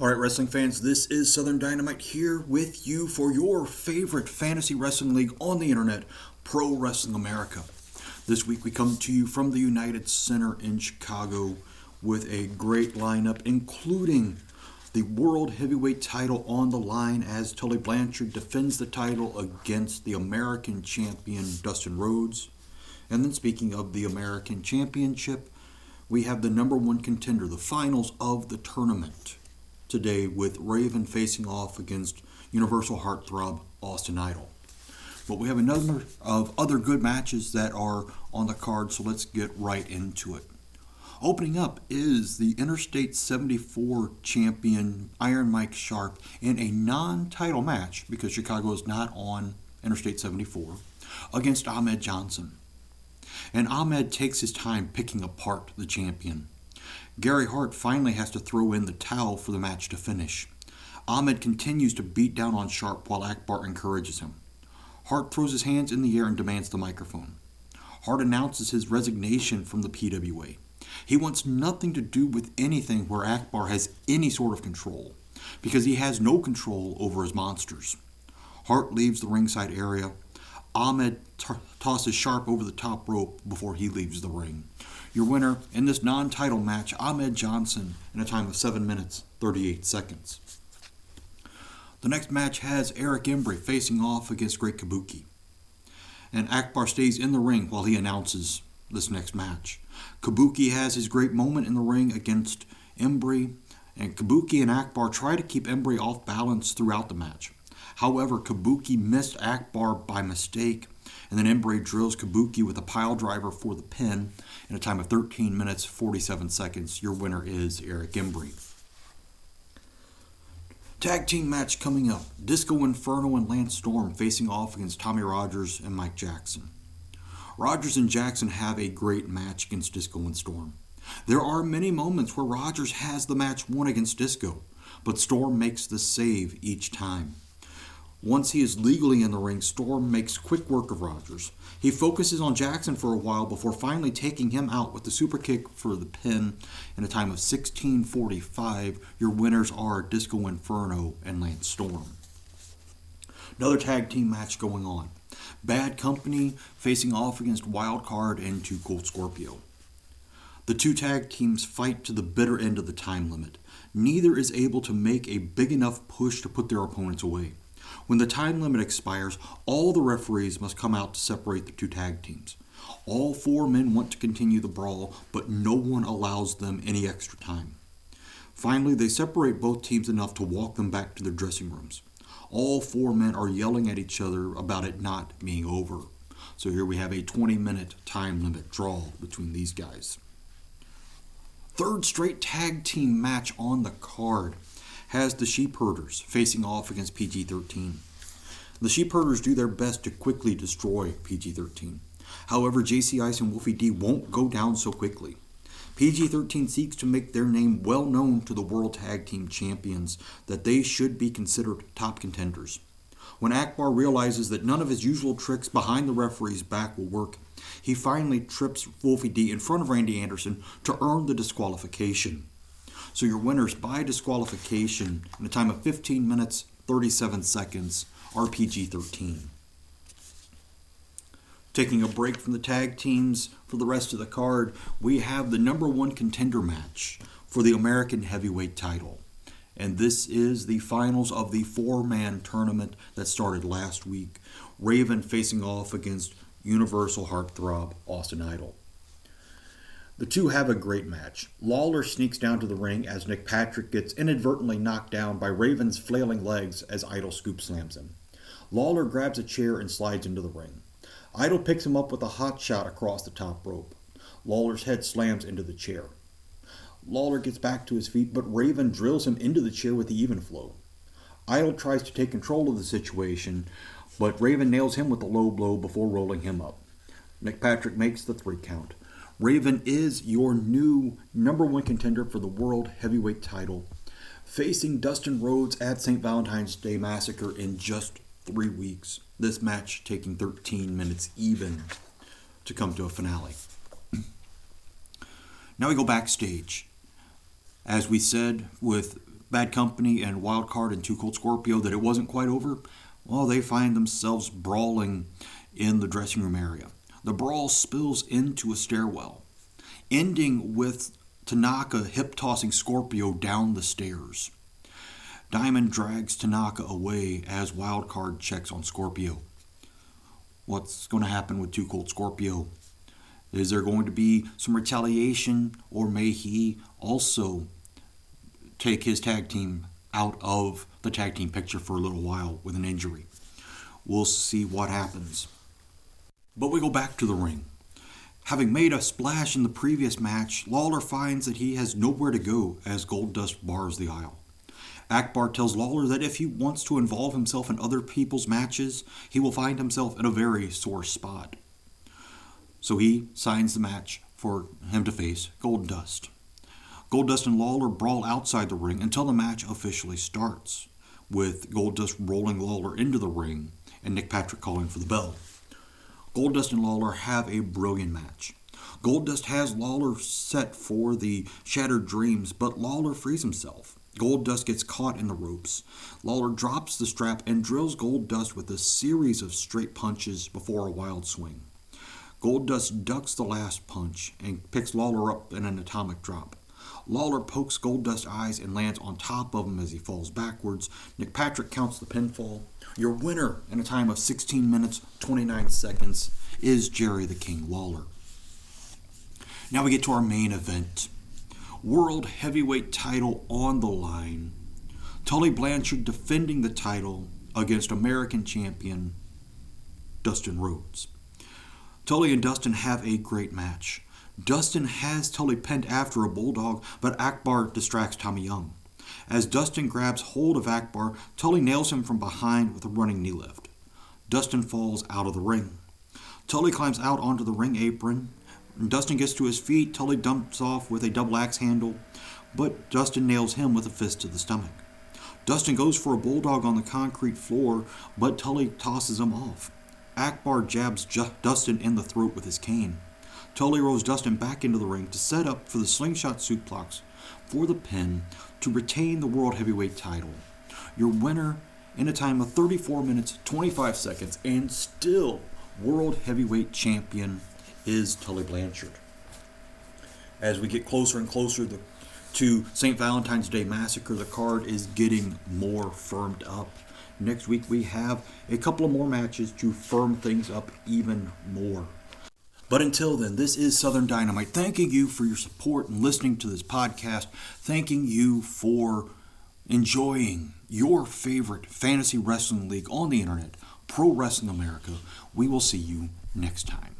All right, wrestling fans, this is Southern Dynamite here with you for your favorite fantasy wrestling league on the internet, Pro Wrestling America. This week we come to you from the United Center in Chicago with a great lineup, including the World Heavyweight title on the line as Tully Blanchard defends the title against the American champion Dustin Rhodes. And then, speaking of the American Championship, we have the number one contender, the finals of the tournament today with Raven facing off against Universal Heartthrob Austin Idol. But we have a number of other good matches that are on the card, so let's get right into it. Opening up is the Interstate 74 champion Iron Mike Sharpe in a non title match because Chicago is not on Interstate 74 against Ahmed Johnson. And Ahmed takes his time picking apart the champion. Gary Hart finally has to throw in the towel for the match to finish. Ahmed continues to beat down on Sharpe while Akbar encourages him. Hart throws his hands in the air and demands the microphone. Hart announces his resignation from the PWA. He wants nothing to do with anything where Akbar has any sort of control, because he has no control over his monsters. Hart leaves the ringside area. Ahmed t- tosses Sharpe over the top rope before he leaves the ring. Your winner in this non title match, Ahmed Johnson, in a time of 7 minutes 38 seconds. The next match has Eric Embry facing off against Great Kabuki. And Akbar stays in the ring while he announces this next match. Kabuki has his great moment in the ring against Embry, and Kabuki and Akbar try to keep Embry off balance throughout the match. However, Kabuki missed Akbar by mistake, and then Embry drills Kabuki with a pile driver for the pin in a time of 13 minutes 47 seconds. Your winner is Eric Embry. Tag team match coming up Disco Inferno and Lance Storm facing off against Tommy Rogers and Mike Jackson. Rogers and Jackson have a great match against Disco and Storm. There are many moments where Rogers has the match won against Disco, but Storm makes the save each time. Once he is legally in the ring, Storm makes quick work of Rogers. He focuses on Jackson for a while before finally taking him out with the super kick for the pin in a time of 16:45. Your winners are Disco Inferno and Lance Storm. Another tag team match going on. Badd Company facing off against Wyldcard and Two Cold Scorpio. The two tag teams fight to the bitter end of the time limit. Neither is able to make a big enough push to put their opponents away. When the time limit expires, all the referees must come out to separate the two tag teams. All four men want to continue the brawl, but no one allows them any extra time. Finally, they separate both teams enough to walk them back to their dressing rooms. All four men are yelling at each other about it not being over. So here we have a 20 minute time limit draw between these guys. Third straight tag team match on the card has the Sheepherders facing off against PG 13. The Sheepherders do their best to quickly destroy PG 13. However, JC Ice and Wolfie D won't go down so quickly. PG 13 seeks to make their name well known to the World Tag Team Champions that they should be considered top contenders. When Akbar realizes that none of his usual tricks behind the referee's back will work, he finally trips Wolfie D in front of Randy Anderson to earn the disqualification. So your winners by disqualification in a time of 15 minutes 37 seconds are PG 13. Taking a break from the tag teams for the rest of the card, we have the number one contender match for the American Heavyweight title. And this is the finals of the four man tournament that started last week. Raven facing off against Universal Heartthrob Austin Idol. The two have a great match. Lawler sneaks down to the ring as Nick Patrick gets inadvertently knocked down by Raven's flailing legs as Idol scoop slams him. Lawler grabs a chair and slides into the ring. Idol picks him up with a hot shot across the top rope. Lawler's head slams into the chair. Lawler gets back to his feet, but Raven drills him into the chair with the even flow. Idol tries to take control of the situation, but Raven nails him with a low blow before rolling him up. Nick Patrick makes the three count. Raven is your new number one contender for the World Heavyweight title, facing Dustin Rhodes at St. Valentine's Day Massacre in just three weeks. This match taking 13 minutes even to come to a finale. now we go backstage. As we said with Badd Company and Wyldcard and Two Cold Scorpio that it wasn't quite over, well, they find themselves brawling in the dressing room area. The brawl spills into a stairwell, ending with Tanaka hip tossing Scorpio down the stairs. Diamond drags Tanaka away as Wyldcard checks on Scorpio. What's going to happen with Two Cold Scorpio? Is there going to be some retaliation, or may he also take his tag team out of the tag team picture for a little while with an injury? We'll see what happens. But we go back to the ring. Having made a splash in the previous match, Lawler finds that he has nowhere to go as Goldust bars the aisle. Akbar tells Lawler that if he wants to involve himself in other people's matches, he will find himself in a very sore spot. So he signs the match for him to face Goldust. Goldust and Lawler brawl outside the ring until the match officially starts, with Goldust rolling Lawler into the ring and Nick Patrick calling for the bell. Goldust and Lawler have a brilliant match. Goldust has Lawler set for the Shattered Dreams, but Lawler frees himself. Goldust gets caught in the ropes. Lawler drops the strap and drills Goldust with a series of straight punches before a wild swing. Goldust ducks the last punch and picks Lawler up in an atomic drop. Lawler pokes Goldust's eyes and lands on top of him as he falls backwards. Nick Patrick counts the pinfall. Your winner in a time of 16 minutes 29 seconds is Jerry the King Lawler. Now we get to our main event. World Heavyweight title on the line. Tully Blanchard defending the title against American champion Dustin Rhodes. Tully and Dustin have a great match. Dustin has Tully pent after a bulldog, but Akbar distracts Tommy Young. As Dustin grabs hold of Akbar, Tully nails him from behind with a running knee lift. Dustin falls out of the ring. Tully climbs out onto the ring apron when Dustin gets to his feet, Tully dumps off with a double axe handle, but Dustin nails him with a fist to the stomach. Dustin goes for a bulldog on the concrete floor, but Tully tosses him off. Akbar jabs J- Dustin in the throat with his cane. Tully rolls Dustin back into the ring to set up for the slingshot suplex for the pin to retain the World Heavyweight title. Your winner in a time of 34 minutes 25 seconds and still World Heavyweight Champion is Tully Blanchard. As we get closer and closer to St. Valentine's Day Massacre, the card is getting more firmed up. Next week, we have a couple of more matches to firm things up even more. But until then, this is Southern Dynamite thanking you for your support and listening to this podcast, thanking you for enjoying your favorite fantasy wrestling league on the internet, Pro Wrestling America. We will see you next time.